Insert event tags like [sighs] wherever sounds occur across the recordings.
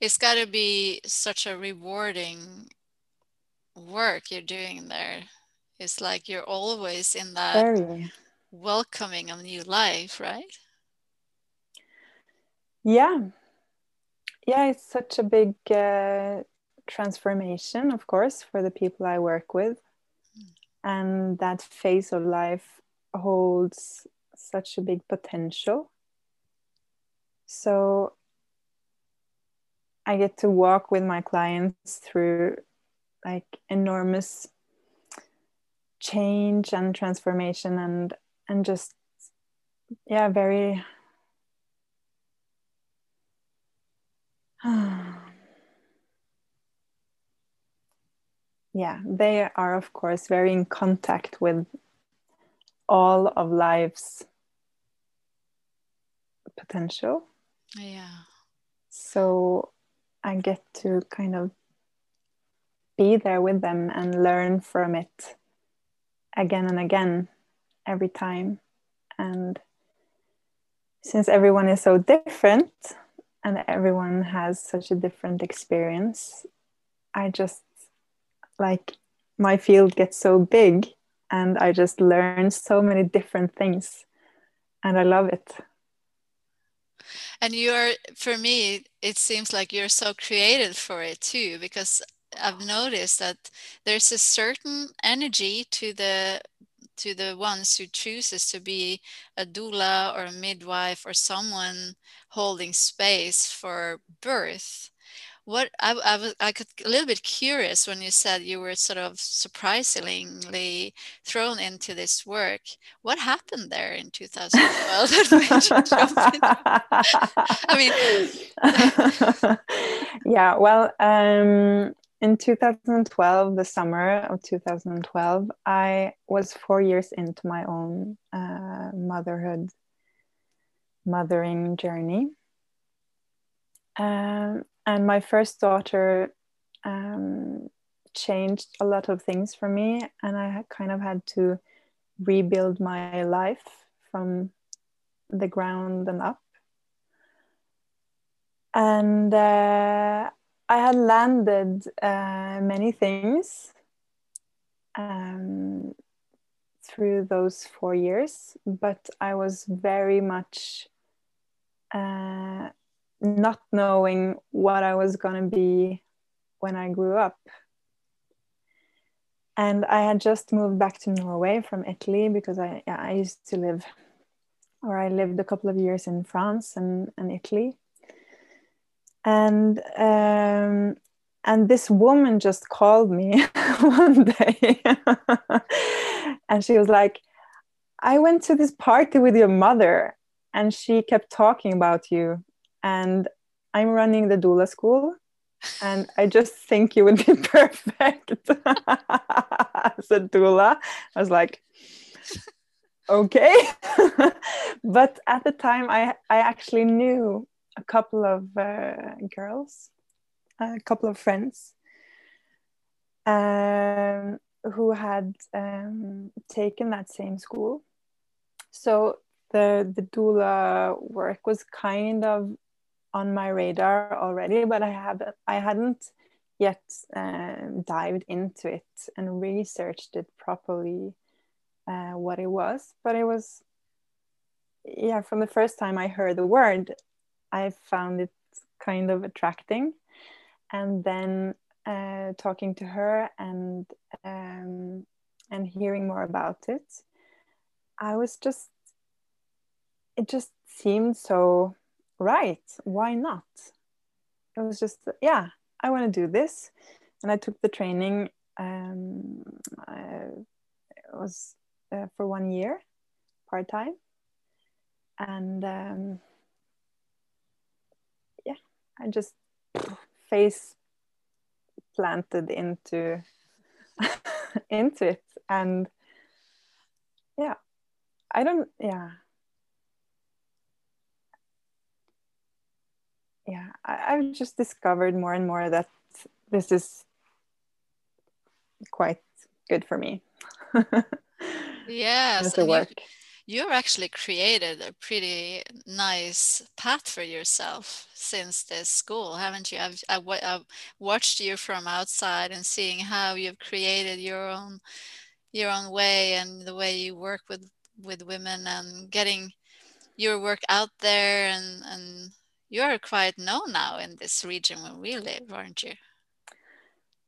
it's got to be such a rewarding work you're doing there. It's like you're always in that Very. welcoming of new life, right? Yeah. Yeah, it's such a big uh, transformation, of course, for the people I work with. Mm. And that phase of life holds such a big potential. So I get to walk with my clients through like enormous change and transformation and and just yeah very [sighs] yeah they are of course very in contact with all of life's potential. Yeah. So i get to kind of be there with them and learn from it again and again every time. And since everyone is so different and everyone has such a different experience, I just like my field gets so big and I just learn so many different things and I love it. And you're, for me, it seems like you're so creative for it too, because I've noticed that there's a certain energy to the to the ones who chooses to be a doula or a midwife or someone holding space for birth what I, I was I could a little bit curious when you said you were sort of surprisingly thrown into this work. What happened there in 2012? [laughs] I mean, [laughs] yeah. Well, um, in 2012, the summer of 2012, I was four years into my own uh, motherhood, mothering journey. Um, and my first daughter um, changed a lot of things for me, and I kind of had to rebuild my life from the ground and up. And uh, I had landed uh, many things um, through those four years, but I was very much uh, not knowing what I was going to be when I grew up. And I had just moved back to Norway from Italy because I, yeah, I used to live, or I lived a couple of years in France and, and Italy and um, and this woman just called me [laughs] one day [laughs] and she was like i went to this party with your mother and she kept talking about you and i'm running the doula school and i just think you would be [laughs] perfect [laughs] as a doula i was like okay [laughs] but at the time i i actually knew a couple of uh, girls, a couple of friends um, who had um, taken that same school. So the the doula work was kind of on my radar already, but I have I hadn't yet uh, dived into it and researched it properly uh, what it was. But it was yeah from the first time I heard the word, I found it kind of attracting. And then uh, talking to her and um, and hearing more about it, I was just it just seemed so right. Why not? It was just yeah, I want to do this, and I took the training. Um, it was uh, for one year, part time, and um, yeah I just face planted into [laughs] into it and yeah i don't yeah yeah I, i've just discovered more and more that this is quite good for me [laughs] yes you, you've actually created a pretty nice path for yourself since this school, haven't you? I've, I've, I've, watched you from outside and seeing how you've created your own your own way and the way you work with with women and getting your work out there and and you're quite known now in this region where we live, aren't you?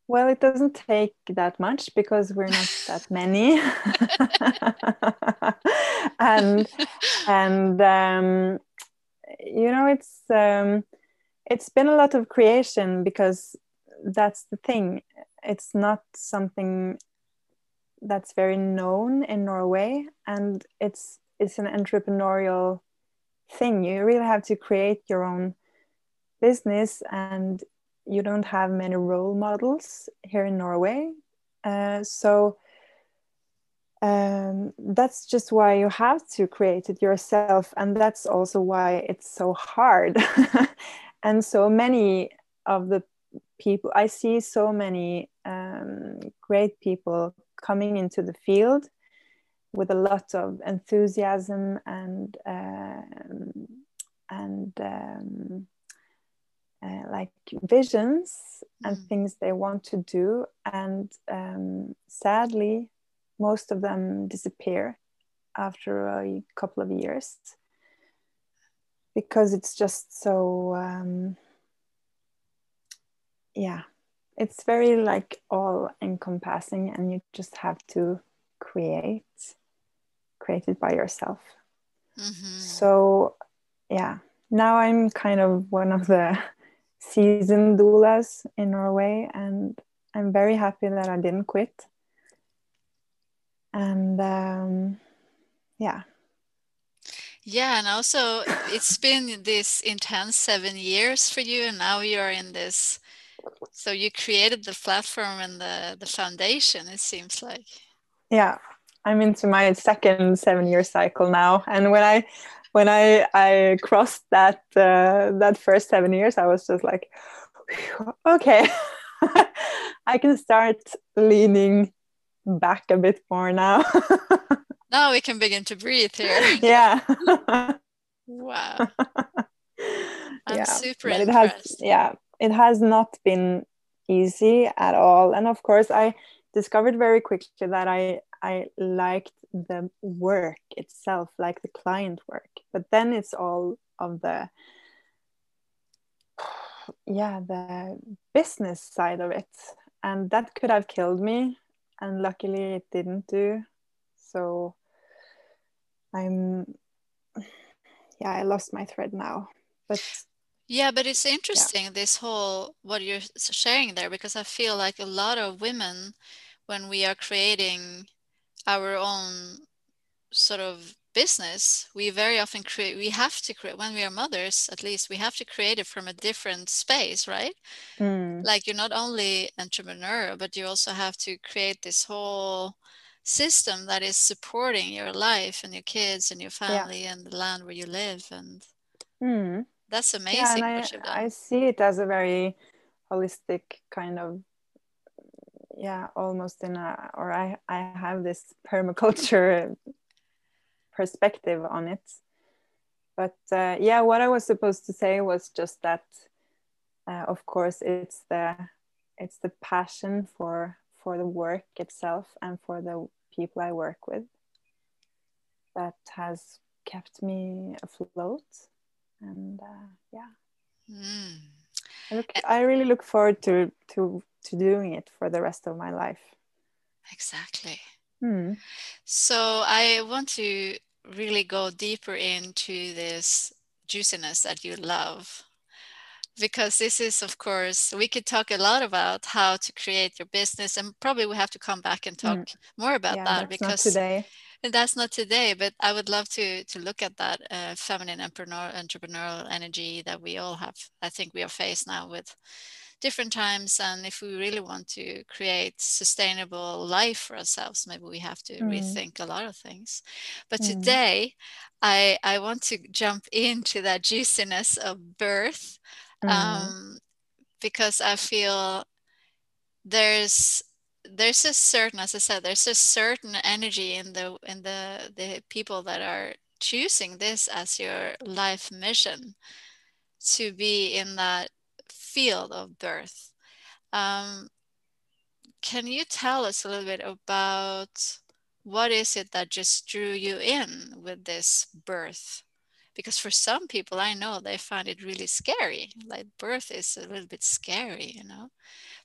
Well, it doesn't take that much because we're not that [laughs] many, [laughs] and and um, you know it's um, it's been a lot of creation because that's the thing. It's not something that's very known in Norway, and it's it's an entrepreneurial thing. You really have to create your own business and you don't have many role models here in Norway. Uh, so um, that's just why you have to create it yourself. And that's also why it's so hard. [laughs] and so many of the people, I see so many um, great people coming into the field with a lot of enthusiasm and um, and um, uh, like visions and mm. things they want to do and um, sadly most of them disappear after a couple of years because it's just so um, yeah it's very like all encompassing and you just have to create create it by yourself mm-hmm. so yeah now i'm kind of one of the [laughs] seasoned doulas in Norway, and I'm very happy that I didn't quit. And um, yeah. Yeah, and also it's been this intense seven years for you, and now you're in this. So you created the platform and the the foundation. It seems like. Yeah, I'm into my second seven year cycle now, and when I when I I crossed that uh, that first seven years, I was just like, okay, [laughs] I can start leaning back a bit more now. [laughs] now we can begin to breathe here. [laughs] Yeah. wow. I'm yeah, super impressed. It has, yeah, it has not been easy at all, and of course, I discovered very quickly that I I liked the work itself, like the client work. But then it's all of the yeah, the business side of it. And that could have killed me. And luckily it didn't do. So I'm yeah, I lost my thread now. But yeah, but it's interesting yeah. this whole what you're sharing there because I feel like a lot of women when we are creating our own sort of business we very often create we have to create when we are mothers at least we have to create it from a different space right mm. like you're not only entrepreneur but you also have to create this whole system that is supporting your life and your kids and your family yeah. and the land where you live and mm. that's amazing yeah, I, I see it as a very holistic kind of yeah almost in a or i i have this [laughs] permaculture perspective on it. But uh, yeah what i was supposed to say was just that uh, of course it's the it's the passion for for the work itself and for the people i work with that has kept me afloat. And uh, yeah. Mm. I, look, I really look forward to to to doing it for the rest of my life. Exactly. Hmm. So I want to really go deeper into this juiciness that you love because this is of course we could talk a lot about how to create your business and probably we have to come back and talk mm. more about yeah, that because today that's not today but i would love to to look at that uh, feminine entrepreneur, entrepreneurial energy that we all have i think we are faced now with different times and if we really want to create sustainable life for ourselves maybe we have to mm. rethink a lot of things but mm. today i i want to jump into that juiciness of birth mm. um, because i feel there's there's a certain as i said there's a certain energy in the in the the people that are choosing this as your life mission to be in that field of birth. Um, can you tell us a little bit about what is it that just drew you in with this birth? Because for some people i know they find it really scary like birth is a little bit scary you know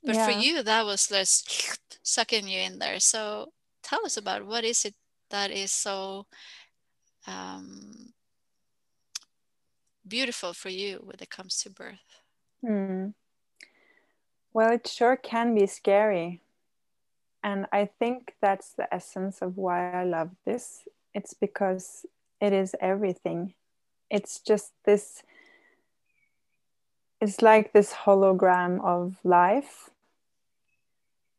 but yeah. for you that was just [sniffs] sucking you in there so tell us about what is it that is so um, beautiful for you when it comes to birth hmm. well it sure can be scary and I think that's the essence of why I love this. It's because it is everything. It's just this, it's like this hologram of life.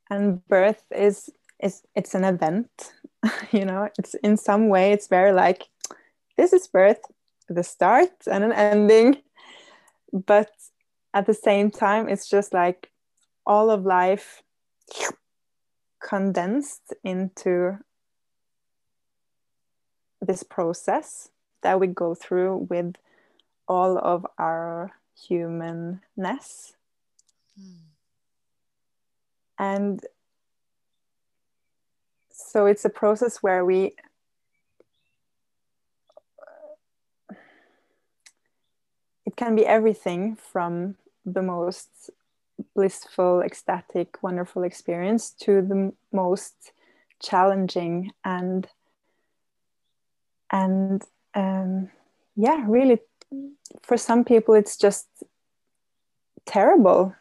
And birth is, is it's an event, [laughs] you know, it's in some way, it's very like, this is birth, the start and an ending. But at the same time, it's just like all of life condensed into this process that we go through with all of our humanness. Mm. And so it's a process where we it can be everything from the most blissful, ecstatic, wonderful experience to the most challenging and and um, yeah, really, for some people it's just terrible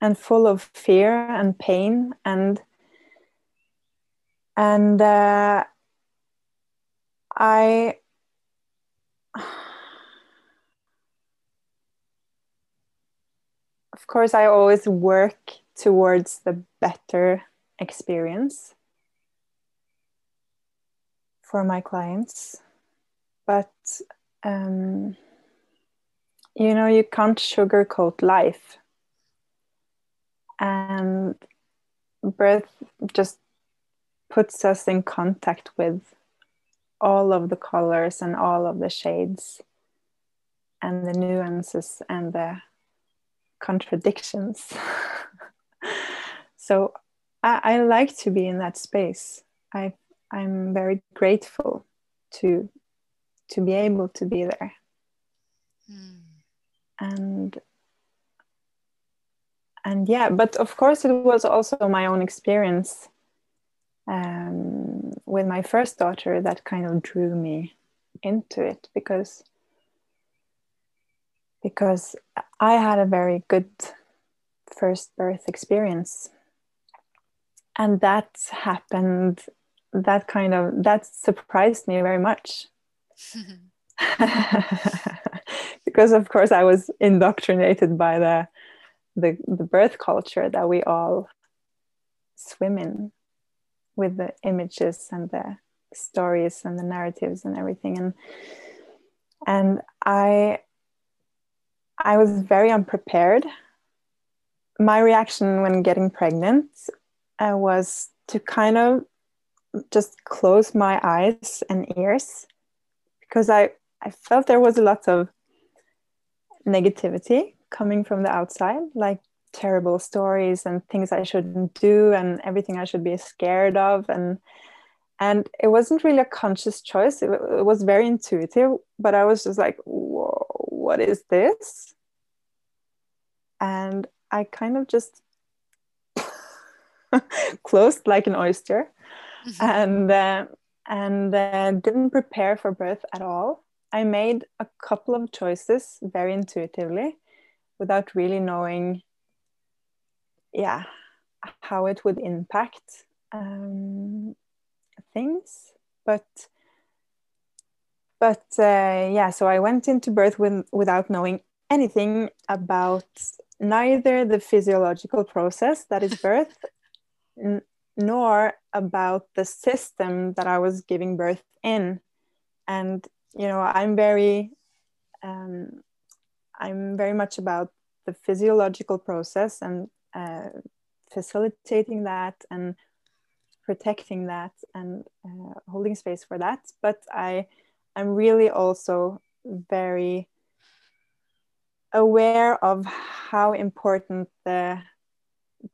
and full of fear and pain and and uh, I of course, I always work towards the better experience for my clients. But, um, you know, you can't sugarcoat life. And birth just puts us in contact with all of the colors and all of the shades and the nuances and the contradictions. [laughs] so I, I, like to be in that space. I I'm very grateful to to be able to be there. Mm. And and yeah, but of course it was also my own experience um, with my first daughter that kind of drew me into it because because I had a very good first birth experience. And that happened, that kind of, that surprised me very much. [laughs] [laughs] because of course I was indoctrinated by the, the, the birth culture that we all swim in with the images and the stories and the narratives and everything and and I I was very unprepared. My reaction when getting pregnant uh, was to kind of just close my eyes and ears because I, I felt there was a lot of negativity coming from the outside, like terrible stories and things I shouldn't do and everything I should be scared of. And and it wasn't really a conscious choice. It, it was very intuitive, but I was just like, whoa, what is this? And I kind of just [laughs] closed like an oyster mm-hmm. and uh, and uh, didn't prepare for birth at all. I made a couple of choices very intuitively without really knowing yeah how it would impact um, things. But but uh, yeah so i went into birth with, without knowing anything about neither the physiological process that is birth [laughs] n- nor about the system that i was giving birth in. And you know i'm very um, i'm very much about the physiological process and uh, facilitating that and protecting that and uh, holding space for that. But i i'm really also very aware of how important the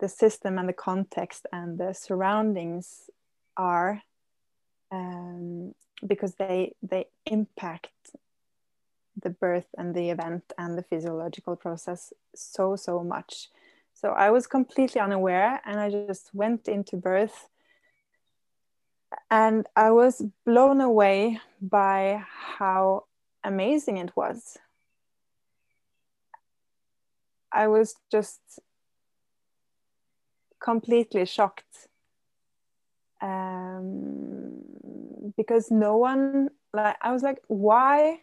the system and the context and the surroundings are um, because they they impact the birth and the event and the physiological process so so much. So i was completely unaware and i just went into birth. And i was blown away by how amazing it was. I was just completely shocked um, because no one like i was like why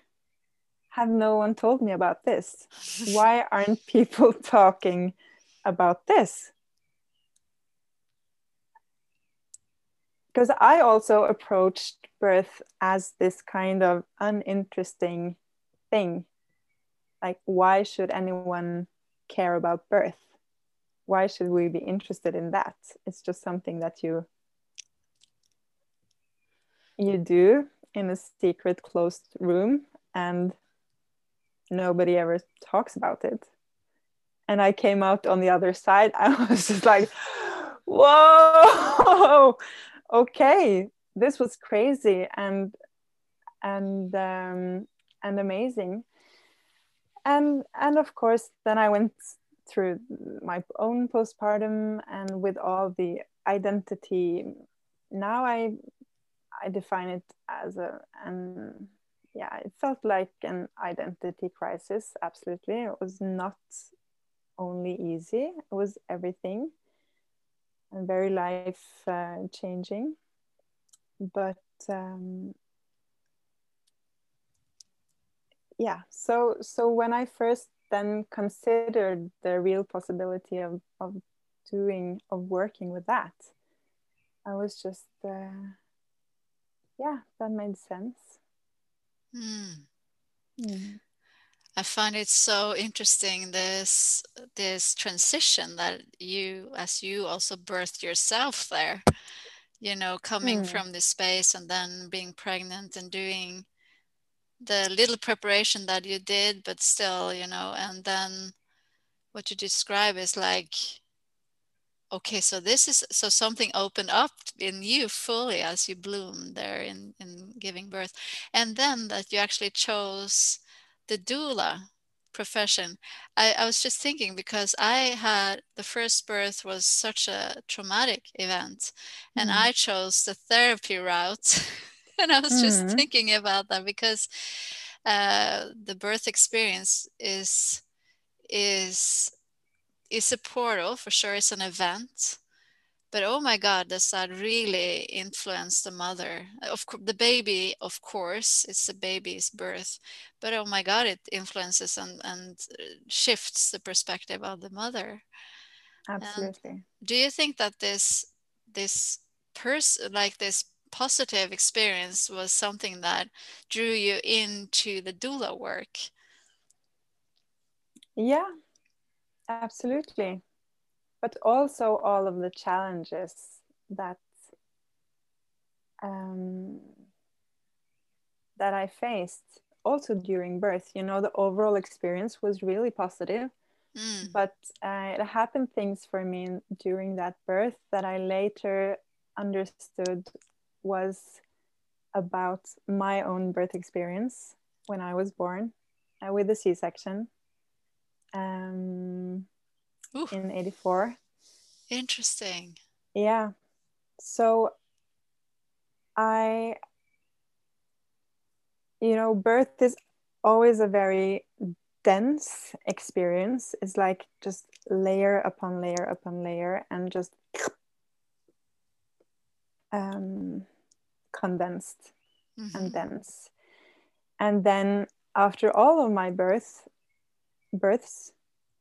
have no one told me about this. [laughs] Why aren't people [laughs] talking about this? Because i also approached birth as this kind of uninteresting thing. Like why should anyone care about birth why should we be interested in that? It's just something that you you do in a secret closed room and nobody ever talks about it. And i came out on the other side. [laughs] I was just like whoa. [laughs] Okay this was crazy and and um, and amazing. And and of course then i went through my own postpartum and with all the identity now i i define it as a and yeah it felt like an identity crisis absolutely. It was not only easy it was everything. And very life uh, changing. But um, yeah so so when i first then considered the real possibility of, of doing of working with that i was just uh, yeah that made sense mm. Mm. i find it so interesting this this transition that you as you also birthed yourself there you know coming mm. from this space and then being pregnant and doing the little preparation that you did, but still, you know, and then what you describe is like, okay, so this is so something opened up in you fully as you bloom there in, in giving birth. And then that you actually chose the doula profession. I, I was just thinking because I had the first birth was such a traumatic event, and mm. I chose the therapy route. [laughs] and I was just thinking about that because uh, the birth experience is is is a portal for sure. It's an event, but oh my God, does that really influence the mother? Of course, the baby, of course, it's the baby's birth, but oh my God, it influences and and uh, shifts the perspective of the mother. Absolutely. And do you think that this this person like this positive experience was something that drew you into the doula work. Yeah, absolutely. But also all of the challenges that um, that I faced also during birth. You know, the overall experience was really positive. Mm. But uh, it happened things for me during that birth that I later understood was about my own birth experience when I was born uh, with a C section um, in 84. Interesting. Yeah. So I, you know, birth is always a very dense experience. It's like just layer upon layer upon layer and just um, condensed mm-hmm. and dense. And then after all of my birth births,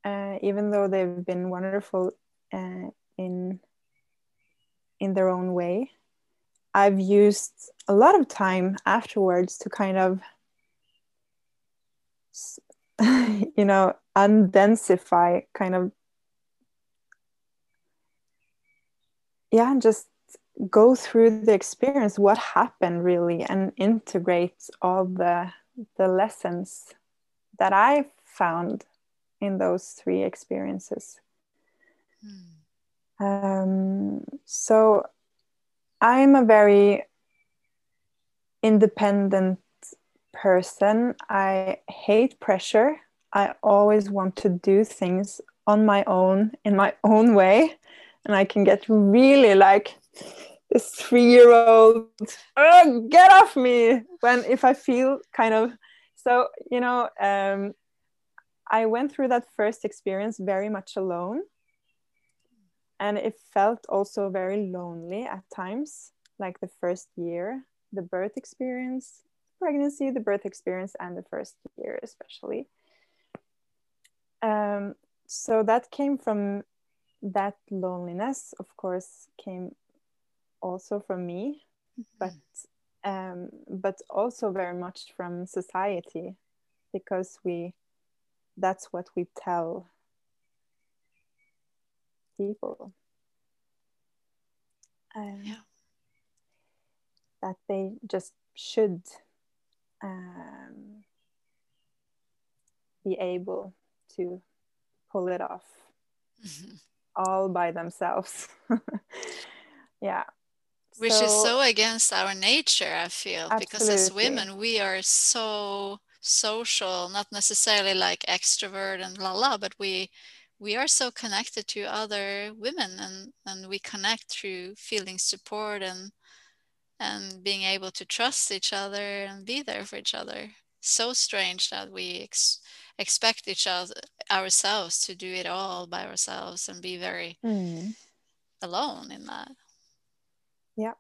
uh, even though they've been wonderful uh, in in their own way, I've used a lot of time afterwards to kind of [laughs] you know undensify kind of yeah and just go through the experience what happened really and integrate all the the lessons that i found in those three experiences. Mm. um, so i'm a very independent person. I hate pressure. I always want to do things on my own in my own way. And i can get really like this three year old oh, get off me when if i feel kind of so you know um, i went through that first experience very much alone and it felt also very lonely at times like the first year the birth experience pregnancy the birth experience and the first year especially um, so that came from that loneliness of course came also from me mm-hmm. but um, but also very much from society because we that's what we tell people um, yeah. that they just should um, be able to pull it off mm-hmm. all by themselves [laughs] yeah which so, is so against our nature i feel absolutely. because as women we are so social not necessarily like extrovert and la la but we we are so connected to other women and and we connect through feeling support and and being able to trust each other and be there for each other. So strange that we ex- expect each other ourselves to do it all by ourselves and be very mm. alone in that. Yeah.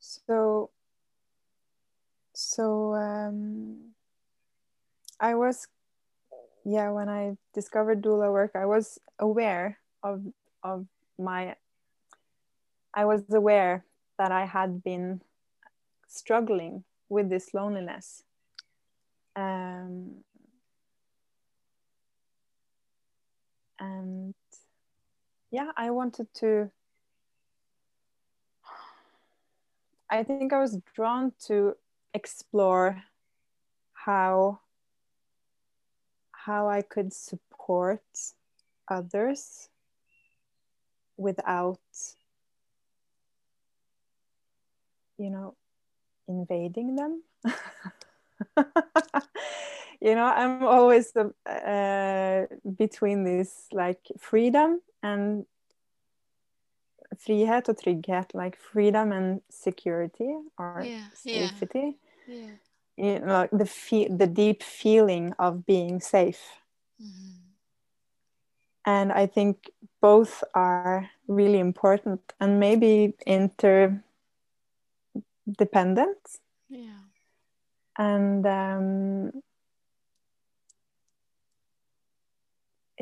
So so um, i was yeah when i discovered doula work i was aware of of my i was aware that i had been struggling with this loneliness. Um, and yeah i wanted to I think I was drawn to explore how how I could support others without you know invading them [laughs] you know i'm always uh, between this like freedom and frihet och trygghet, like freedom and security or yeah, safety. Yeah. You know, the fe- the deep feeling of being safe. Mm-hmm. And I think both are really important and maybe interdependent. Yeah. And um,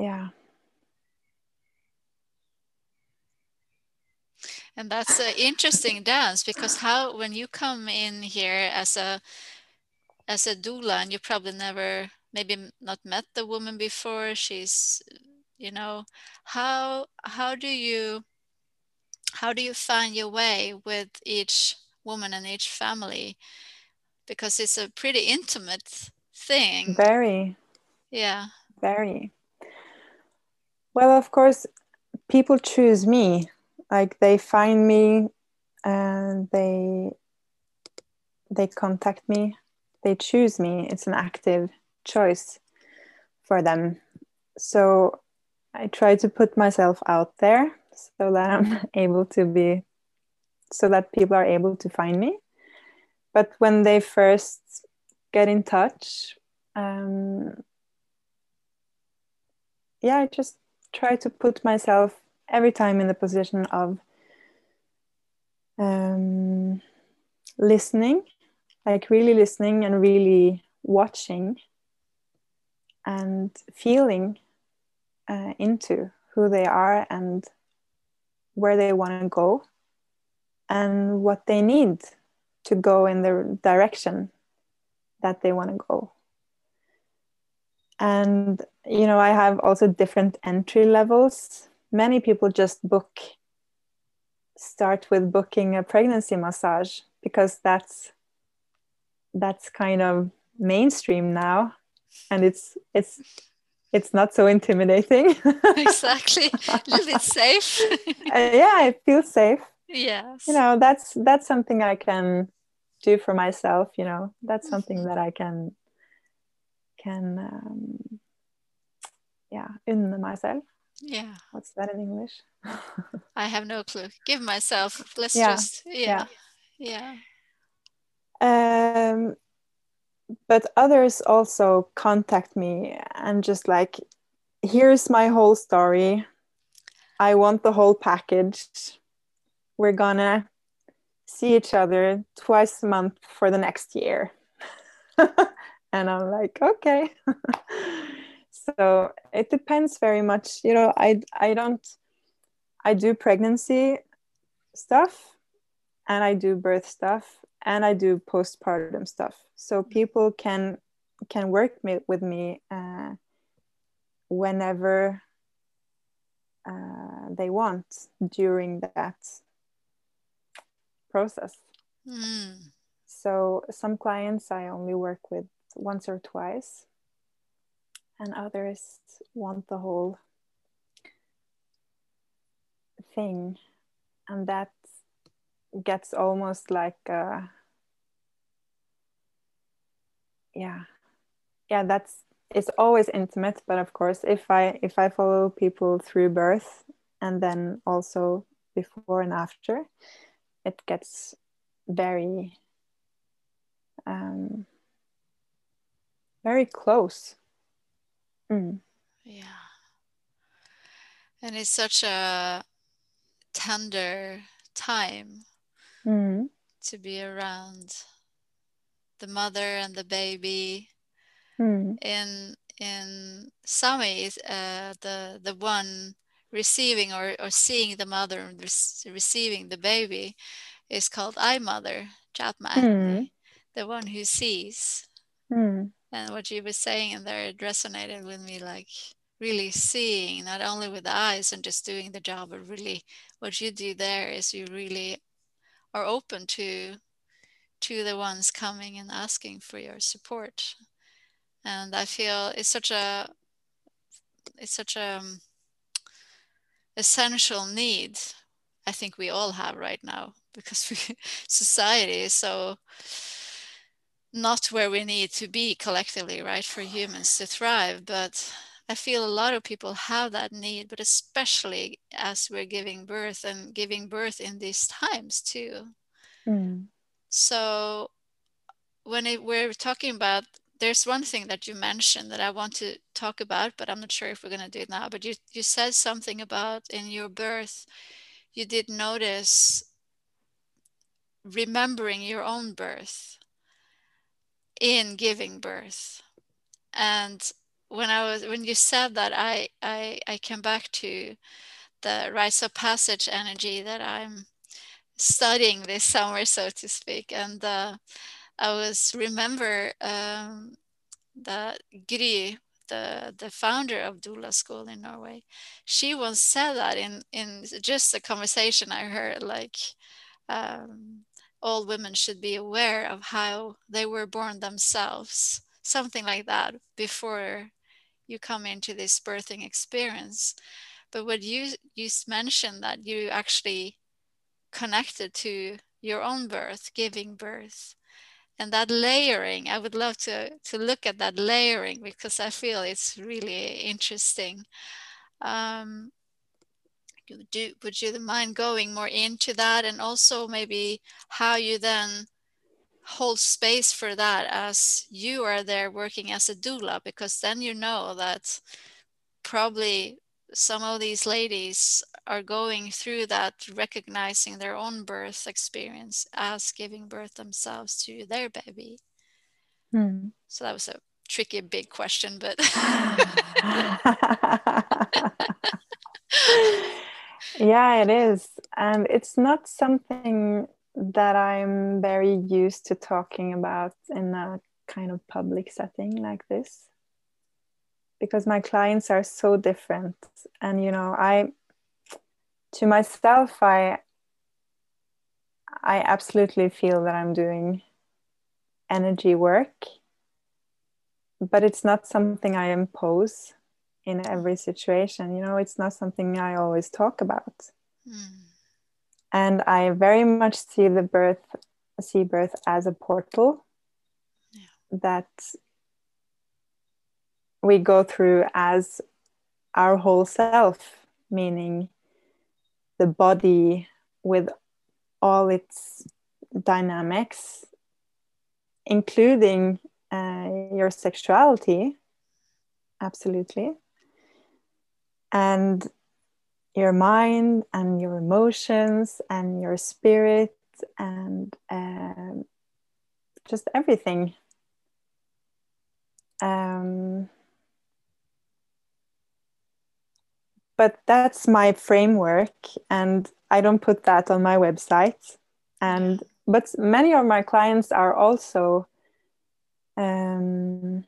yeah and that's an interesting dance because how when you come in here as a as a doula and you probably never maybe not met the woman before she's you know how how do you how do you find your way with each woman and each family? Because it's a pretty intimate thing. Very. Yeah. Very. Well of course people choose me. Like they find me and they they contact me they choose me it's an active choice for them. So i try to put myself out there so that i'm [laughs] able to be so that people are able to find me. But when they first get in touch um, yeah i just try to put myself every time in the position of um, listening, like really listening and really watching and feeling uh, into who they are and where they want to go and what they need to go in the direction that they want to go. And, you know, I have also different entry levels many people just book start with booking a pregnancy massage because that's that's kind of mainstream now and it's it's it's not so intimidating. [laughs] Exactly. [laughs] A little bit safe? Uh, yeah i feel safe. Yes. You know that's that's something i can do for myself you know. That's something that i can can um, yeah in myself. Yeah. What's that in english? [laughs] I have no clue. Give myself let's yeah. just yeah. yeah, yeah. Um but others also contact me and just like here's my whole story. I want the whole package. We're gonna see each other twice a month for the next year. [laughs] And i'm like okay. [laughs] So it depends very much. You know i i don't i do pregnancy stuff and i do birth stuff and i do postpartum stuff. So people can can work me, with me uh, whenever uh, they want during that process. Mm. so some clients i only work with once or twice and others want the whole thing. And that gets almost like uh, yeah. Yeah that's it's always intimate but of course if i if i follow people through birth and then also before and after it gets very um very close. Mm. yeah. And it's such a tender time mm. to be around the mother and the baby. Mm. In in Sami, uh, the the one receiving or, or seeing the mother and receiving the baby is called I mother, Jatma, mm. the one who sees. Mm. And what you were saying in there, it resonated with me like really seeing, not only with the eyes and just doing the job, but really what you do there is you really are open to to the ones coming and asking for your support. And i feel it's such a it's such a um, essential need i think we all have right now because [laughs] we, society is so not where we need to be collectively right for humans to thrive. But i feel a lot of people have that need but especially as we're giving birth and giving birth in these times too mm. So when it, we're talking about, there's one thing that you mentioned that I want to talk about, but I'm not sure if we're going to do it now. But you, you said something about in your birth, you did notice remembering your own birth in giving birth. And when I was when you said that, I I, I came back to the rites of passage energy that I'm studying this summer, so to speak. And uh, I was remember um, that Gry, the the founder of Doula School in Norway, she once said that in in just a conversation I heard, like um, all women should be aware of how they were born themselves, something like that, before you come into this birthing experience. But what you you mentioned that you actually connected to your own birth, giving birth. And that layering, I would love to, to look at that layering because I feel it's really interesting. Um, do, would you mind going more into that and also maybe how you then hold space for that as you are there working as a doula because then you know that probably some of these ladies are going through that, recognizing their own birth experience as giving birth themselves to their baby. Mm. So that was a tricky, big question, but. [laughs] yeah, it is. And it's not something that I'm very used to talking about in a kind of public setting like this because my clients are so different and you know i to myself i I absolutely feel that I'm doing energy work, but it's not something I impose in every situation. You know, it's not something I always talk about. Mm. And I very much see the birth, see birth as a portal yeah. that we go through as our whole self, meaning the body with all its dynamics, including uh, your sexuality, absolutely, and your mind and your emotions and your spirit and uh, just everything. Um, but that's my framework and i don't put that on my website and but many of my clients are also um,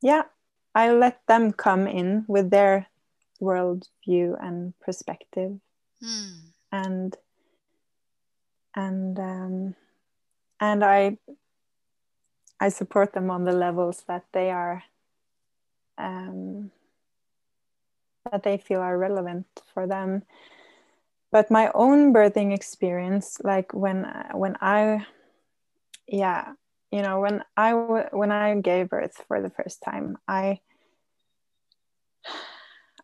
yeah i let them come in with their worldview and perspective mm. and and um, and i i support them on the levels that they are um, that they feel are relevant for them but my own birthing experience like when when i yeah you know when i when i gave birth for the first time i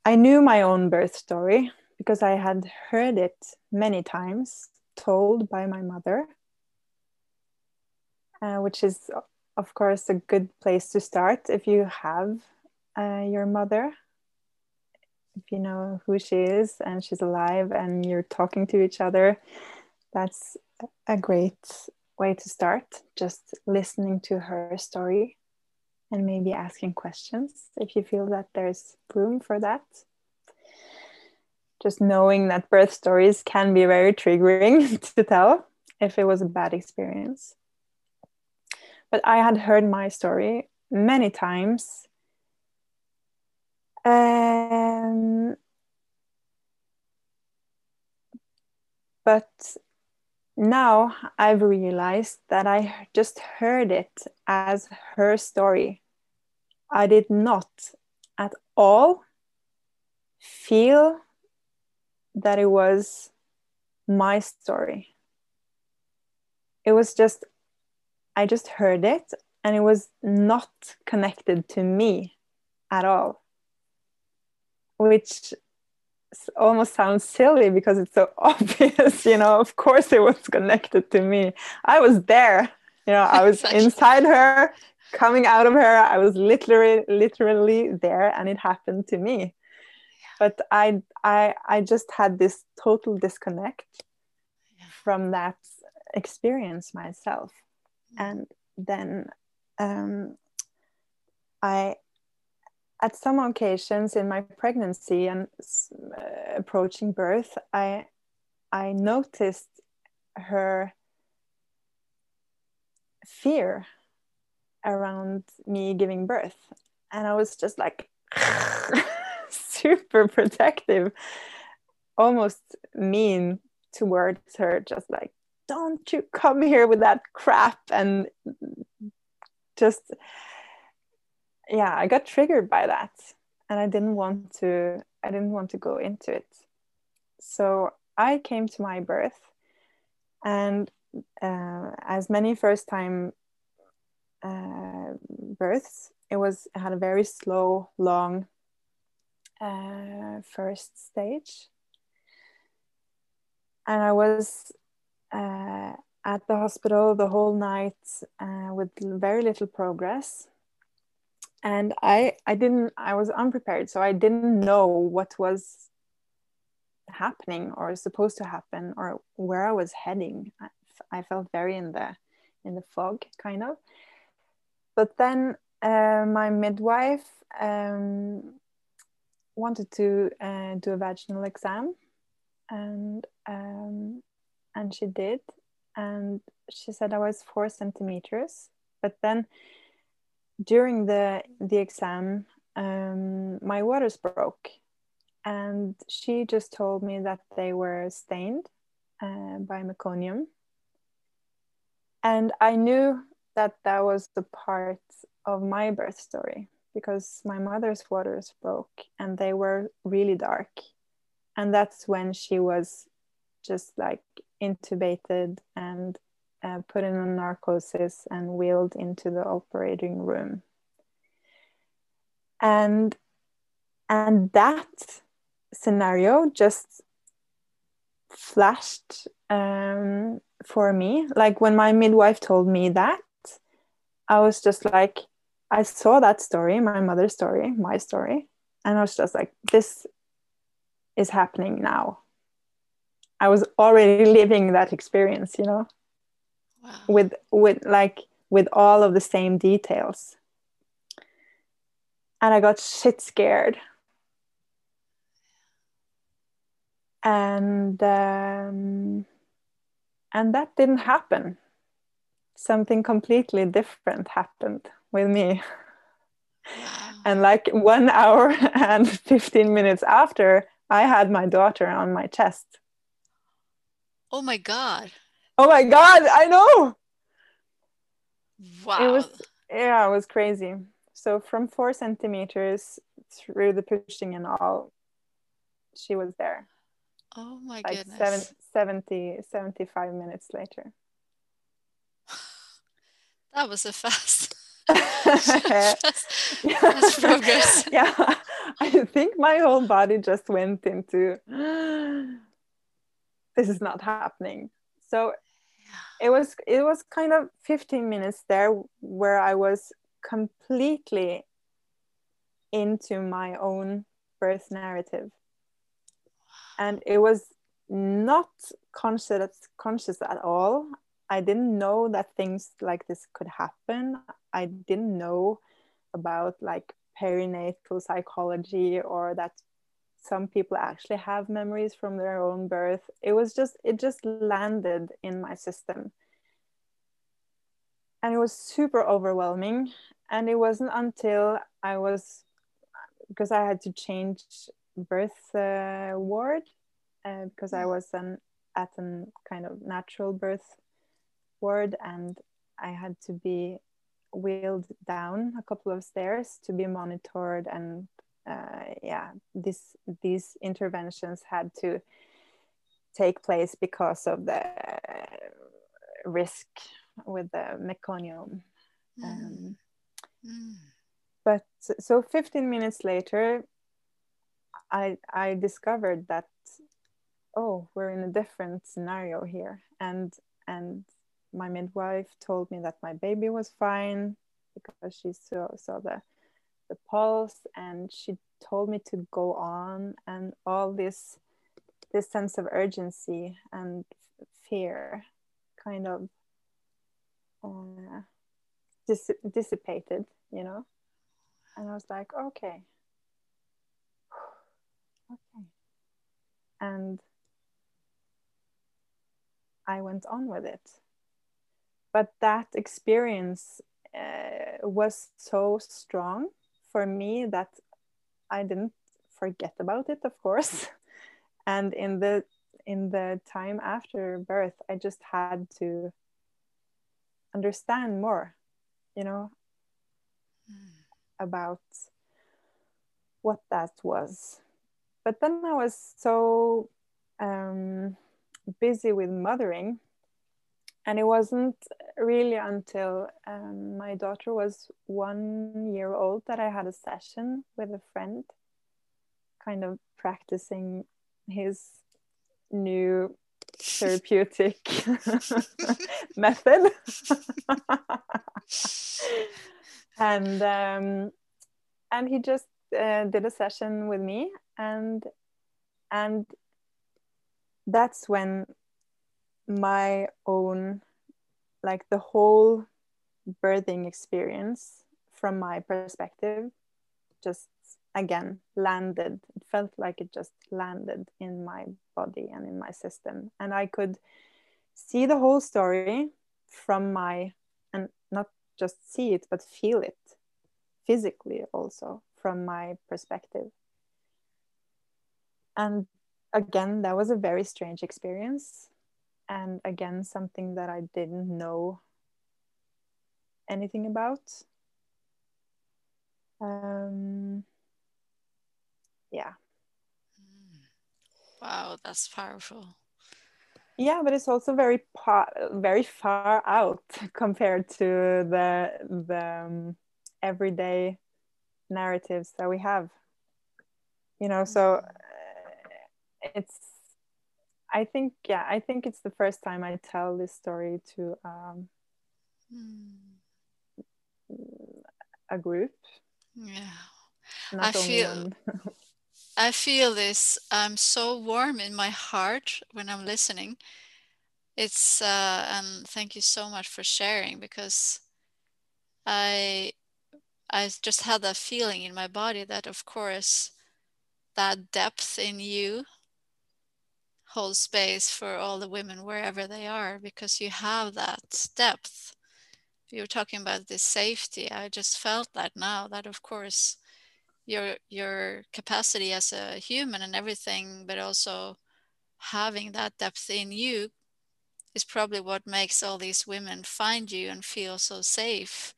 i knew my own birth story because i had heard it many times told by my mother uh, which is of course a good place to start if you have uh, your mother if you know who she is and she's alive and you're talking to each other, that's a great way to start. Just listening to her story and maybe asking questions if you feel that there's room for that. Just knowing that birth stories can be very triggering [laughs] to tell if it was a bad experience. But I had heard my story many times um, but now I've realized that I just heard it as her story. I did not at all feel that it was my story. It was just, I just heard it and it was not connected to me at all which almost sounds silly because it's so [laughs] obvious you know of course it was connected to me i was there you know i [laughs] was inside her coming out of her i was literally literally there and it happened to me. But i i i just had this total disconnect from that experience myself. Mm. and then um, i at some occasions in my pregnancy and uh, approaching birth, I I noticed her fear around me giving birth, and I was just like [laughs] super protective, almost mean towards her, just like don't you come here with that crap. And just yeah i got triggered by that. And i didn't want to i didn't want to go into it. So i came to my birth and uh, as many first time uh, births. It was it had a very slow long uh, first stage. And i was uh, at the hospital the whole night uh, with very little progress. And i i didn't i was unprepared so i didn't know what was happening or supposed to happen or where i was heading. I, I felt very in the in the fog kind of but then uh, my midwife um, wanted to uh, do a vaginal exam. And um, and she did. And she said i was four centimeters. But then during the the exam um, my waters broke. And she just told me that they were stained uh, by meconium. And I knew that that was the part of my birth story because my mother's waters broke and they were really dark. And that's when she was just like intubated and uh, put in a narcosis and wheeled into the operating room. And and that scenario just flashed um, for me. Like when my midwife told me that, I was just like, I saw that story, my mother's story, my story, and I was just like, this is happening now. I was already living that experience, you know, wow. with with like with all of the same details. And I got shit scared. And um, and that didn't happen. Something completely different happened with me. and like one hour [laughs] and 15 minutes after, I had my daughter on my chest. Oh my God. Oh my God, I know. Wow. It was, yeah, it was crazy. So from four centimeters through the pushing and all, she was there. Oh my like goodness. Seven, 70, 75 minutes later. That was a fast. [laughs] progress. [laughs] Yeah, I think my whole body just went into [gasps] this is not happening. So it was it was kind of 15 minutes there where I was completely into my own birth narrative and it was not conscious conscious at all i didn't know that things like this could happen. I didn't know about like perinatal psychology or that some people actually have memories from their own birth. It was just it just landed in my system. And it was super overwhelming. And it wasn't until i was because i had to change birth uh, ward uh, because I mm. was an, at a kind of natural birth ward and I had to be wheeled down a couple of stairs to be monitored and uh, yeah this these interventions had to take place because of the risk with the meconium mm. Um, mm. but so 15 minutes later I I discovered that oh we're in a different scenario here and and my midwife told me that my baby was fine because she saw, saw the the pulse and she told me to go on and all this this sense of urgency and fear kind of uh, dis- dissipated you know? And i was like okay. [sighs] Okay. And I went on with it. But that experience uh, was so strong for me that I didn't forget about it, of course. [laughs] and in the in the time after birth, I just had to understand more, you know, mm. about what that was but then I was so um, busy with mothering. And it wasn't really until um, my daughter was one year old that I had a session with a friend, kind of practicing his new therapeutic [laughs] method. [laughs] and um, and he just uh, did a session with me and and that's when my own like the whole birthing experience from my perspective just again landed. It felt like it just landed in my body and in my system. And i could see the whole story from my and not just see it but feel it physically also from my perspective. And again that was a very strange experience and again something that i didn't know anything about. Um, yeah. Wow that's powerful. Yeah but it's also very very far out [laughs] compared to the the um, everyday narratives that we have. You know so uh, it's i think yeah i think it's the first time i tell this story to um, mm. a group. Yeah. Not i feel [laughs] i feel this i'm so warm in my heart when i'm listening. It's uh and thank you so much for sharing because i i just had that feeling in my body that of course that depth in you hold space for all the women wherever they are because you have that depth. You were talking about this safety. I just felt that now that of course your your capacity as a human and everything but also having that depth in you is probably what makes all these women find you and feel so safe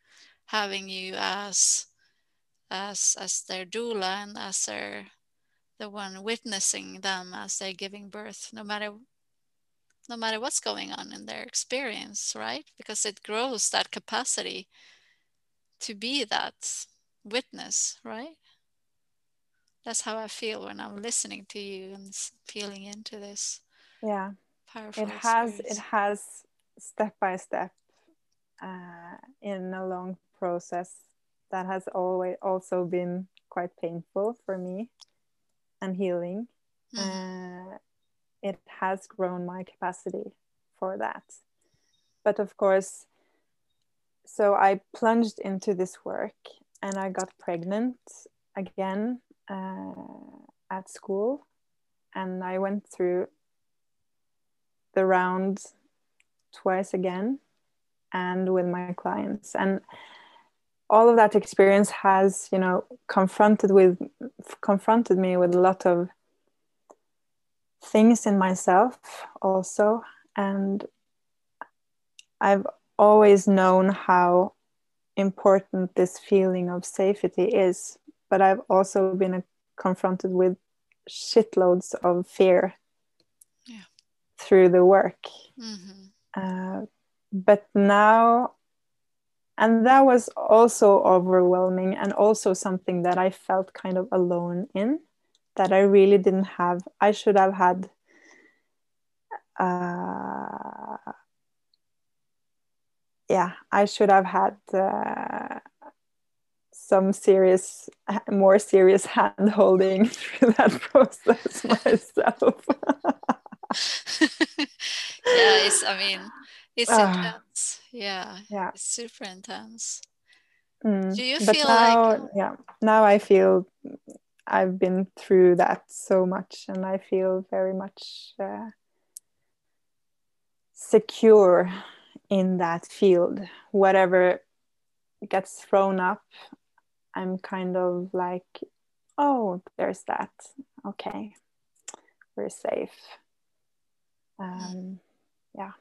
having you as as as their doula and as their the one witnessing them as they're giving birth no matter no matter what's going on in their experience right? Because it grows that capacity to be that witness right? That's how i feel when i'm listening to you and feeling into this yeah. Powerful it has experience. it has step by step uh, in a long process that has always also been quite painful for me and healing mm. uh, it has grown my capacity for that. But of course so i plunged into this work and i got pregnant again uh, at school. And i went through the round twice again and with my clients. And all of that experience has you know confronted with confronted me with a lot of things in myself also and i've always known how important this feeling of safety is but i've also been confronted with shitloads of fear yeah. through the work mm-hmm. uh, but now and that was also overwhelming and also something that i felt kind of alone in that i really didn't have. I should have had uh, yeah i should have had uh, some serious [laughs] more serious [laughs] hand holding [laughs] through that process myself. Yeah it's i mean it's uh, intense. Yeah yeah. it's super intense. Mm. do you feel now, like yeah now i feel i've been through that so much and i feel very much uh, secure in that field. Whatever gets thrown up i'm kind of like oh there's that. Okay we're safe. Um, yeah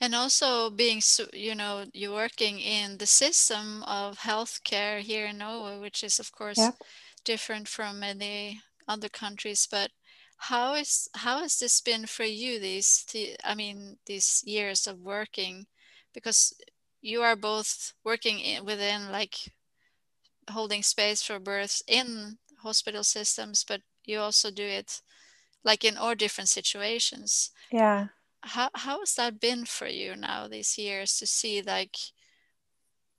and also being you know you're working in the system of healthcare here in Norway which is of course yep. different from many other countries but how is how has this been for you these i mean these years of working? Because you are both working in, within like holding space for births in hospital systems but you also do it like in all different situations. Yeah how how has that been for you now these years to see like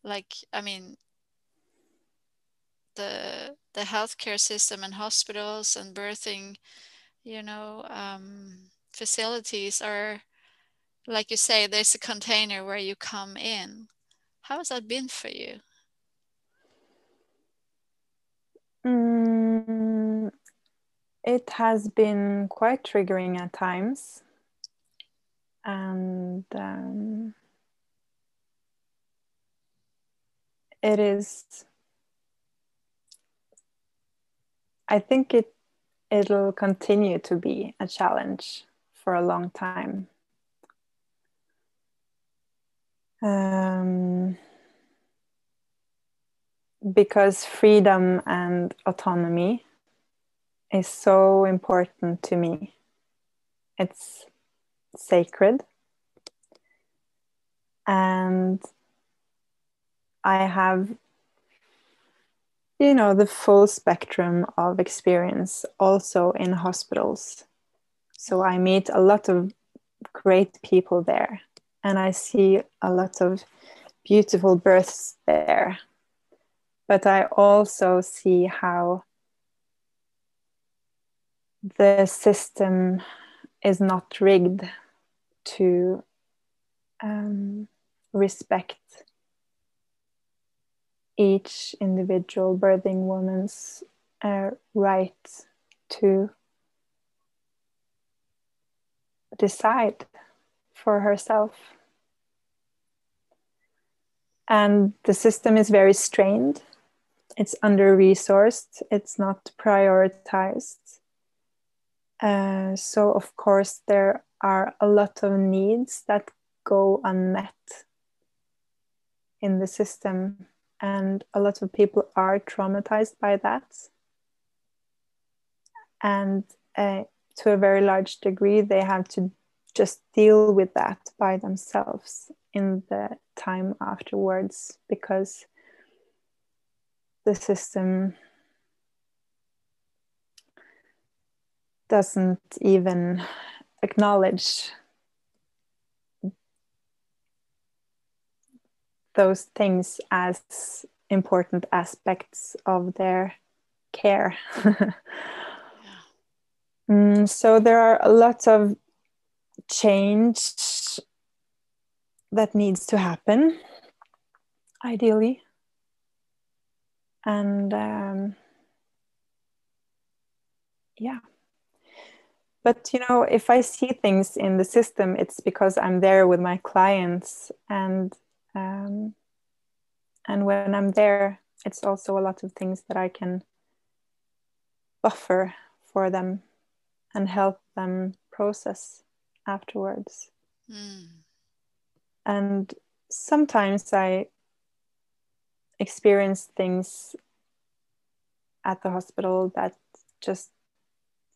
like i mean the the healthcare system and hospitals and birthing you know um, facilities are like you say there's a container where you come in. How has that been for you? Mm, it has been quite triggering at times and um, it is i think it it'll continue to be a challenge for a long time. Um, because freedom and autonomy is so important to me. It's sacred. And I have, you know, the full spectrum of experience also in hospitals. So I meet a lot of great people there, and I see a lot of beautiful births there. But I also see how the system is not rigged to um, respect each individual birthing woman's uh, right to decide for herself. And the system is very strained, it's under resourced, it's not prioritized. Uh, so, of course, there are a lot of needs that go unmet in the system, and a lot of people are traumatized by that. And uh, to a very large degree, they have to just deal with that by themselves in the time afterwards because the system doesn't even acknowledge those things as important aspects of their care. [laughs] mm, so there are a lot of change that needs to happen, ideally. And um, yeah but you know if i see things in the system it's because i'm there with my clients and um, and when i'm there it's also a lot of things that i can buffer for them and help them process afterwards mm. and sometimes i experience things at the hospital that just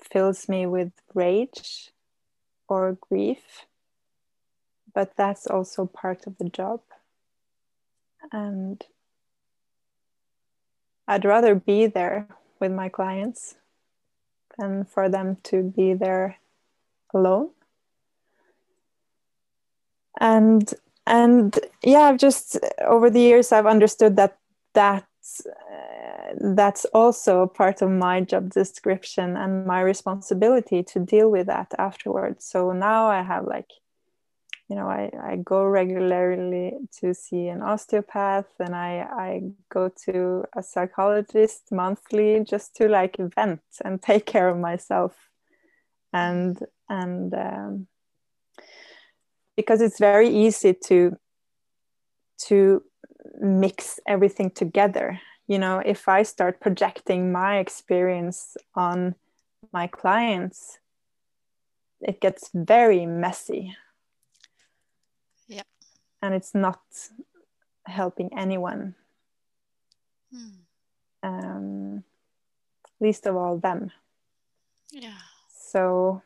fills me with rage or grief, but that's also part of the job. And I'd rather be there with my clients than for them to be there alone. And and yeah, I've just over the years I've understood that that that's also part of my job description and my responsibility to deal with that afterwards. So now I have like, you know, I, I go regularly to see an osteopath and I, I go to a psychologist monthly just to like vent and take care of myself. And, and, um, because it's very easy to, to mix everything together. You know if i start projecting my experience on my clients it gets very messy. Yeah and it's not helping anyone. Hmm. um, least of all them. Yeah. So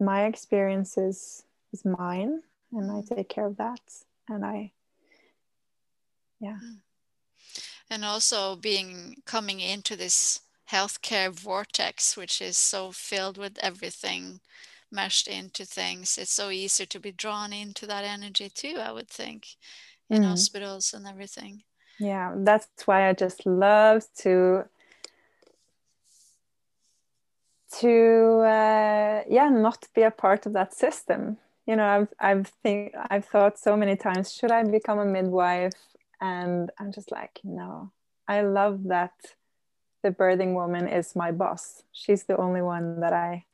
my experience is, is mine and i hmm. take care of that and i yeah. Mm. And also being coming into this healthcare vortex which is so filled with everything meshed into things it's so easy to be drawn into that energy too i would think in mm. hospitals and everything. Yeah that's why i just love to to uh, yeah not be a part of that system. You know i've i've think i've thought so many times should i become a midwife and i'm just like no i love that the birthing woman is my boss. She's the only one that i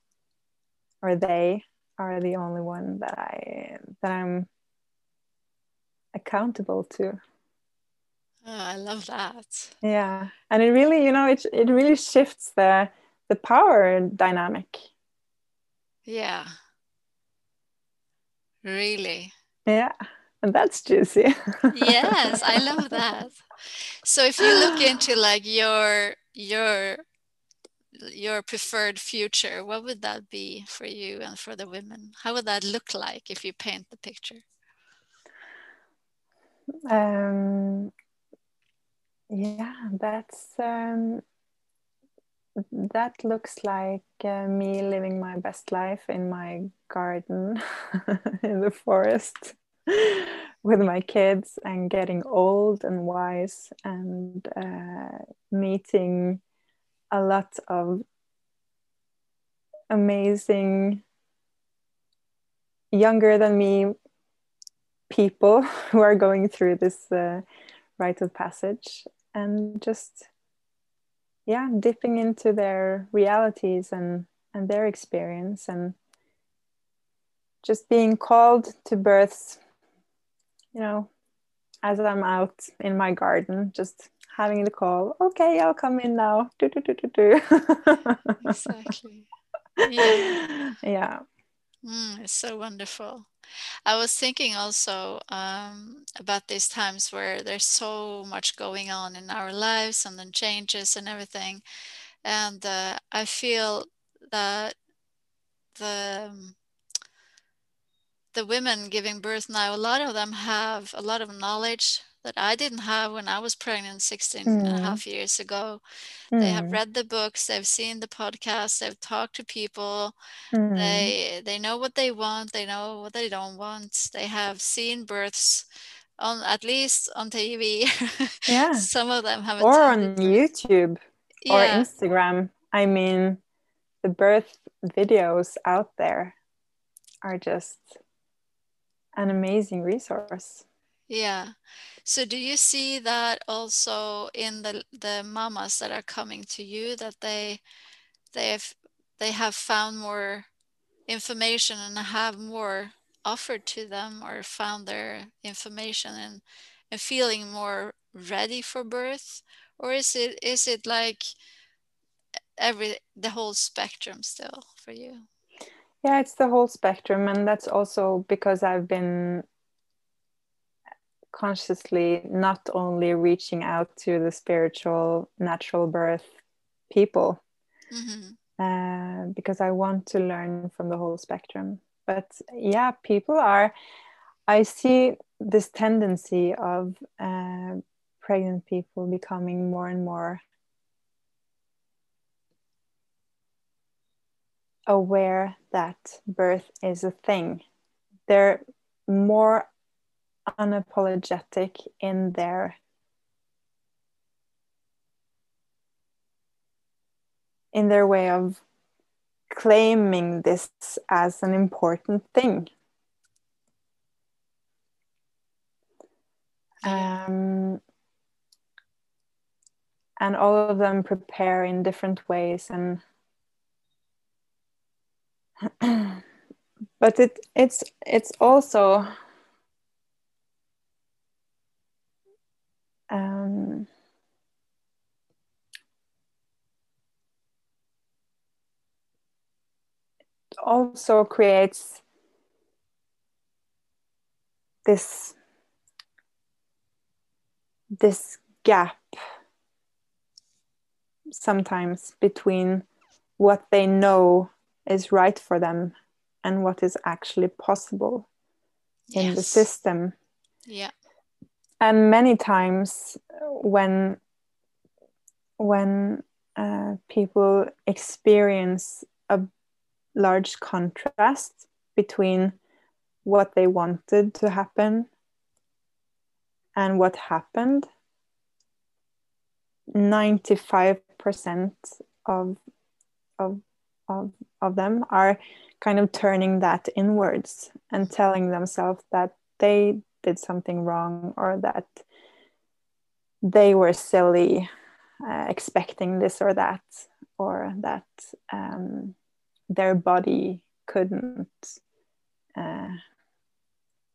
or they are the only one that i that i'm accountable to. Oh, i love that. Yeah. And it really you know it, it really shifts the the power dynamic. Yeah. Really? Yeah, and that's juicy. yes, I love [laughs] that. So if you look into like your your your preferred future, what would that be for you and for the women? How would that look like if you paint the picture? Um, yeah, that's um, that looks like uh, me living my best life in my garden [laughs] in the forest [laughs] with my kids and getting old and wise and uh, meeting a lot of amazing younger than me people [laughs] who are going through this uh, rite of passage and just yeah dipping into their realities and and their experience and just being called to births you know as i'm out in my garden just having the call okay i'll come in now. Do, do, do, do, do. exactly. Yeah. Yeah. Mm, it's so wonderful. I was thinking also um, about these times where there's so much going on in our lives and then changes and everything. And uh, I feel that the um, the women giving birth now, a lot of them have a lot of knowledge that I didn't have when I was pregnant 16 mm. and a half years ago. Mm. They have mm. read the books, they've seen the podcasts, they've talked to people. Mm. They they know what they want, they know what they don't want. They have seen births on at least on TV. [laughs] Yeah. Some of them have or on YouTube yeah. or Instagram. I mean, the birth videos out there are just an amazing resource. Yeah. So do you see that also in the the mamas that are coming to you that they they have they have found more information and have more offered to them or found their information and, and feeling more ready for birth or is it is it like every the whole spectrum still for you yeah it's the whole spectrum and that's also because i've been consciously not only reaching out to the spiritual natural birth people mm-hmm. uh, because i want to learn from the whole spectrum but yeah people are i see this tendency of uh, pregnant people becoming more and more aware that birth is a thing they're more unapologetic in their in their way of claiming this as an important thing. Um, and all of them prepare in different ways and [clears throat] but it it's it's also um, also creates this this gap sometimes between what they know is right for them and what is actually possible yes. in the system yeah and many times when when uh, people experience a large contrast between what they wanted to happen and what happened 95% of, of, of, of them are kind of turning that inwards and telling themselves that they did something wrong or that they were silly uh, expecting this or that or that um, their body couldn't uh,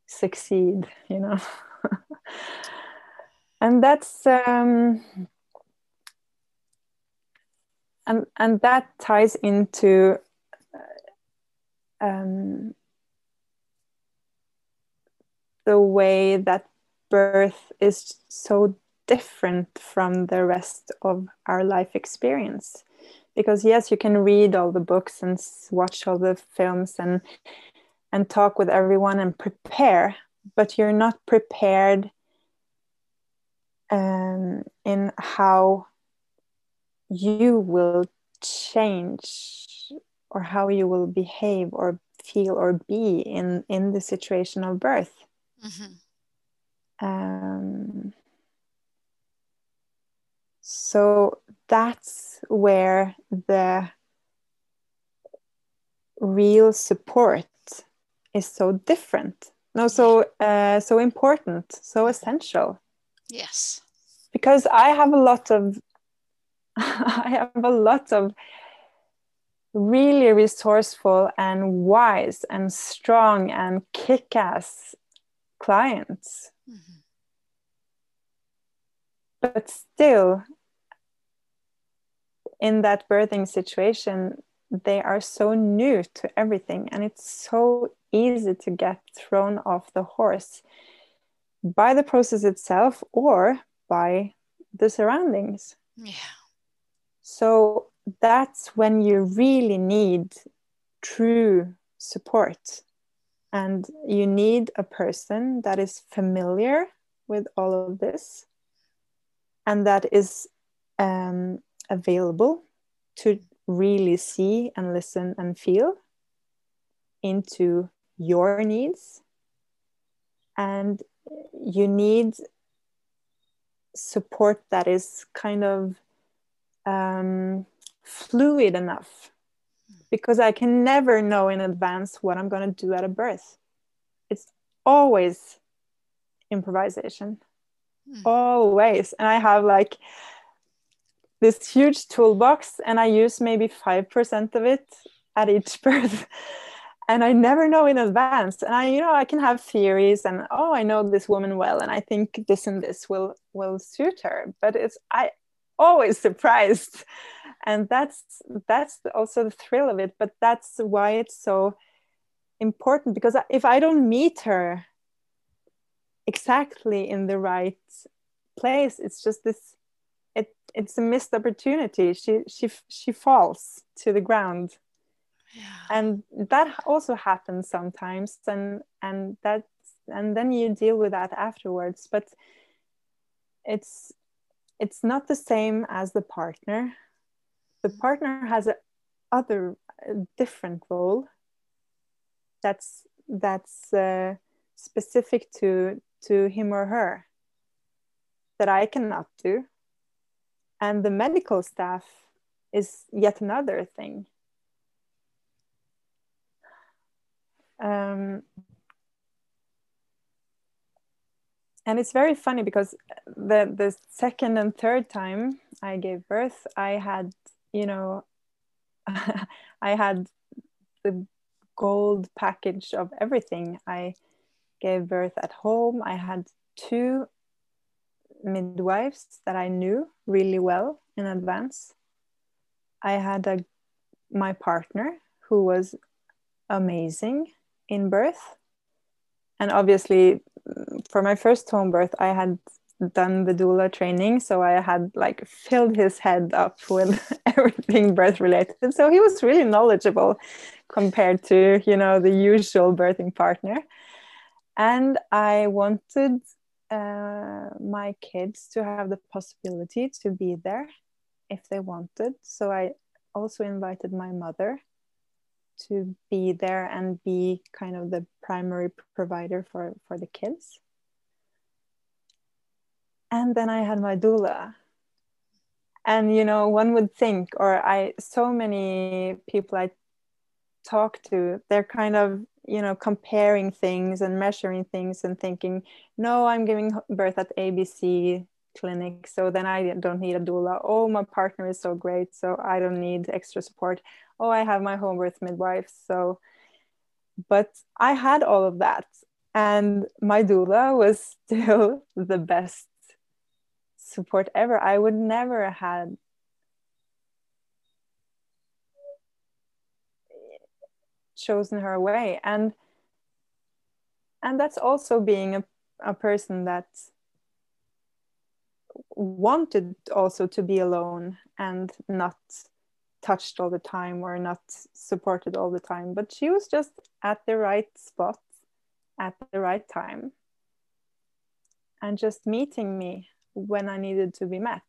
succeed you know? [laughs] And that's um, and and that ties into uh, um, the way that birth is so different from the rest of our life experience. Because yes you can read all the books and watch all the films and and talk with everyone and prepare but you're not prepared um, in how you will change or how you will behave or feel or be in in the situation of birth. Mm-hmm. um, so that's where the real support is so different. No so uh, so important so essential. Yes. Because i have a lot of [laughs] i have a lot of really resourceful and wise and strong and kick-ass clients mm-hmm. but still in that birthing situation, they are so new to everything, and it's so easy to get thrown off the horse by the process itself or by the surroundings. Yeah. So that's when you really need true support. And you need a person that is familiar with all of this and that is um, available to really see and listen and feel into your needs and you need support that is kind of um, fluid enough because I can never know in advance what I'm going to do at a birth. It's always improvisation, mm. always. And I have like this huge toolbox and I use maybe 5% of it at each [laughs] birth. and I never know in advance. And I, you know, I can have theories and oh, I know this woman well, and I think this and this will will suit her. But it's I always surprised, and that's that's also the thrill of it. But that's why it's so important because if I don't meet her exactly in the right place, it's just this it it's a missed opportunity she she she falls to the ground yeah. and that also happens sometimes and and that and then you deal with that afterwards but it's it's not the same as the partner. The partner has a other a different role that's that's uh, specific to to him or her that i cannot do. And the medical staff is yet another thing. Um, and it's very funny because the the second and third time I gave birth, I had you know, [laughs] I had the gold package of everything. I gave birth at home. I had two midwives that I knew really well in advance. I had a my partner who was amazing in birth. And obviously for my first home birth I had done the doula training so I had like filled his head up with [laughs] everything birth related. So he was really knowledgeable compared to, you know, the usual birthing partner. And I wanted uh, my kids to have the possibility to be there if they wanted. So I also invited my mother to be there and be kind of the primary provider for, for the kids. And then I had my doula. And you know, one would think, or I so many people I talk to, they're kind of you know comparing things and measuring things and thinking no i'm giving birth at abc clinic so then i don't need a doula oh my partner is so great so i don't need extra support. Oh i have my home birth midwife so but i had all of that and my doula was [laughs] still the best support ever. I would never had chosen her way and and that's also being a, a person that wanted also to be alone and not touched all the time or not supported all the time but she was just at the right spot at the right time and just meeting me when i needed to be met.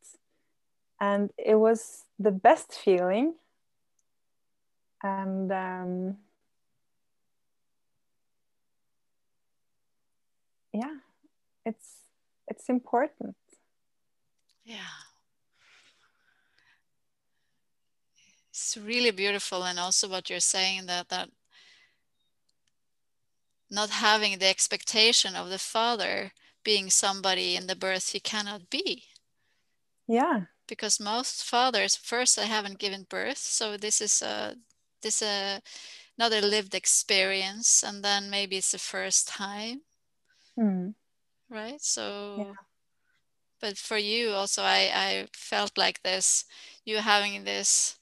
And it was the best feeling. And um, yeah it's it's important yeah it's really beautiful and also what you're saying that that not having the expectation of the father being somebody in the birth he cannot be yeah because most fathers first they haven't given birth so this is a this a another lived experience and then maybe it's the first time mm. right so yeah. but for you also i i felt like this you having this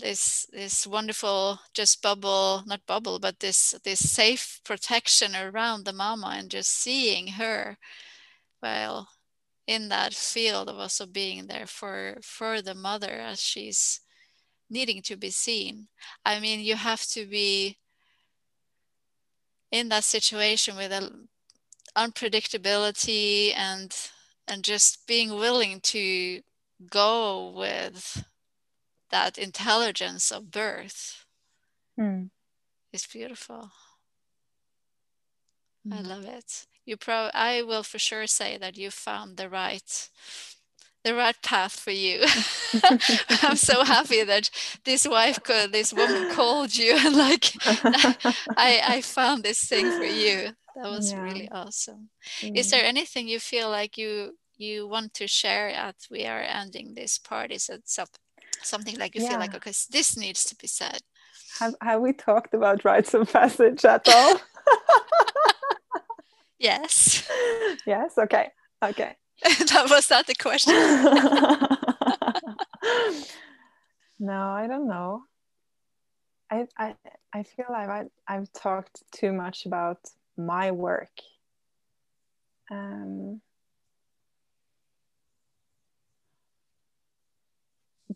this this wonderful just bubble not bubble but this this safe protection around the mama and just seeing her well in that field of also being there for for the mother as she's needing to be seen. I mean you have to be in that situation with a unpredictability and and just being willing to go with that intelligence of birth mm. is beautiful. Mm. I love it. You pro I will for sure say that you found the right the right path for you. [laughs] I'm so happy that this wife could, this woman called you and like [laughs] I I found this thing for you. That was yeah. really awesome. Mm. Is there anything you feel like you you want to share as we are ending this party? Is it something like you yeah. feel like okay this needs to be said. Have, have we talked about rites of passage at all? [laughs] Yes. Yes? Okay. Okay. [laughs] That was that the question. [laughs] No i don't know. I, I i feel like I, i've talked too much about my work. Um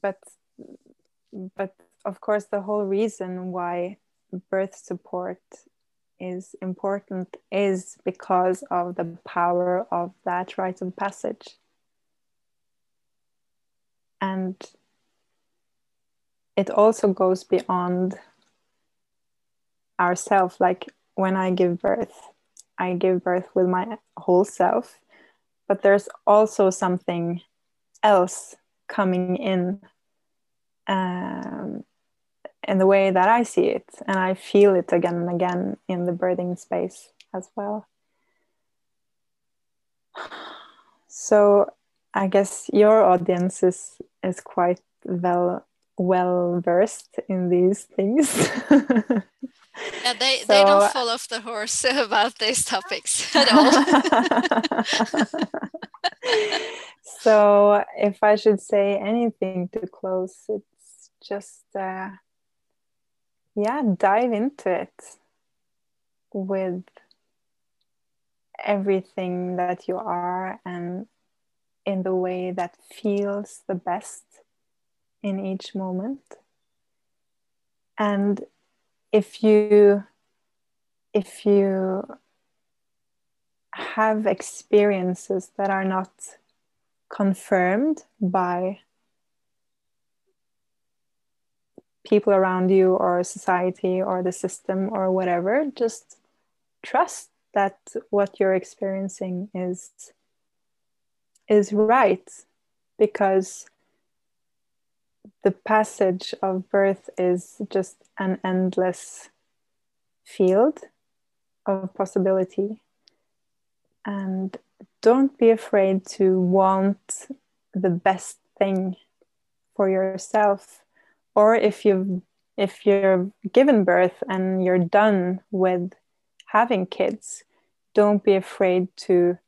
but but of course the whole reason why birth support is important is because of the power of that rite of passage. And it also goes beyond ourself. Like when i give birth i give birth with my whole self but there's also something else coming in um, in the way that I see it, and I feel it again and again in the birthing space as well. [sighs] So I guess your audience is is quite well well versed in these things. [laughs] yeah, they, so, they don't fall off the horse [laughs] about these topics [laughs] at all. so if I should say anything to close, it's just uh, yeah, dive into it with everything that you are and in the way that feels the best in each moment. And if you if you have experiences that are not confirmed by people around you or society or the system or whatever just trust that what you're experiencing is is right because the passage of birth is just an endless field of possibility. And don't be afraid to want the best thing for yourself or if you've if you're given birth and you're done with having kids don't be afraid to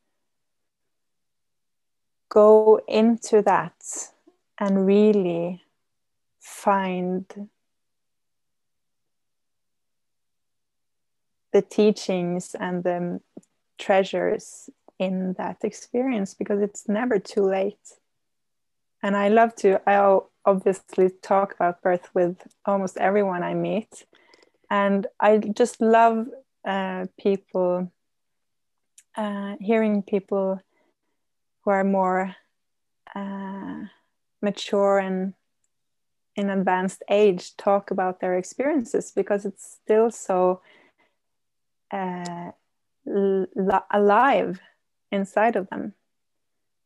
go into that and really find the teachings and the treasures in that experience because it's never too late. And i love to i obviously talk about birth with almost everyone i meet. And i just love uh, people uh, hearing people who are more uh, mature and in advanced age talk about their experiences because it's still so uh, alive inside of them.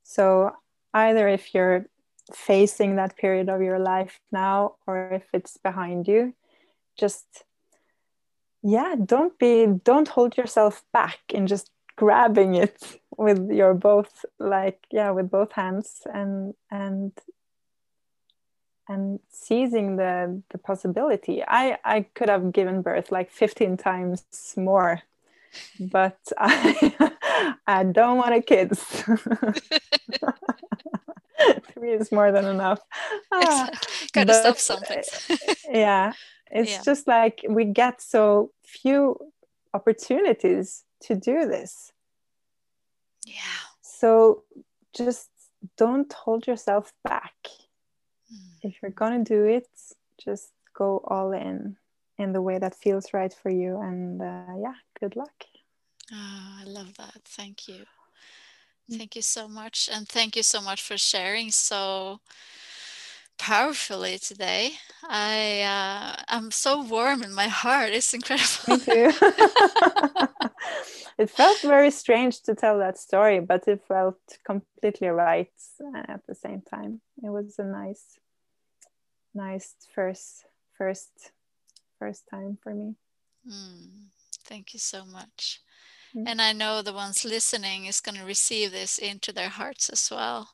So, either if you're facing that period of your life now or if it's behind you, just yeah, don't be, don't hold yourself back in just grabbing it [laughs] with your both like yeah with both hands and and and seizing the the possibility. I i could have given birth like 15 times more but [laughs] i i don't want a kids. [laughs] Three is more than enough. [laughs] Ah, gotta stop something yeah it's yeah. just like we get so few opportunities to do this. Yeah. So just don't hold yourself back if you're gonna do it just go all in in the way that feels right for you and uh, yeah good luck. Oh, i love that. Thank you. Mm. thank you so much and thank you so much for sharing so powerfully today. I uh, i'm so warm in my heart. It's incredible. Me too. [laughs] It felt very strange to tell that story but it felt completely right at the same time. It was a nice nice first first first time for me. Mm, thank you so much. Mm. and i know the ones listening is going to receive this into their hearts as well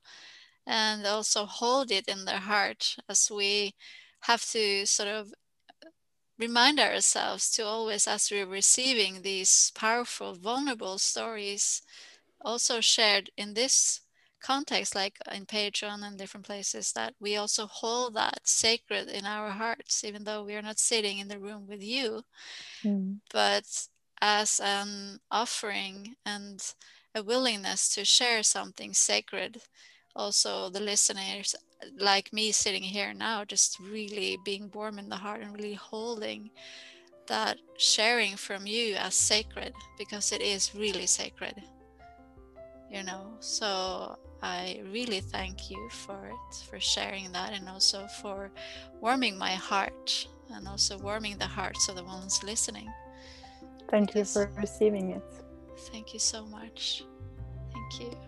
and also hold it in their heart as we have to sort of remind ourselves to always as we're receiving these powerful vulnerable stories also shared in this context, like in Patreon and different places, that we also hold that sacred in our hearts, even though we are not sitting in the room with you, mm. but as an offering and a willingness to share something sacred. Also, the listeners, like me sitting here now, just really being warm in the heart and really holding that sharing from you as sacred because it is really sacred you know so I really thank you for it, for sharing that, and also for warming my heart and also warming the hearts of the ones listening. Thank because you for receiving it. Thank you so much. Thank you.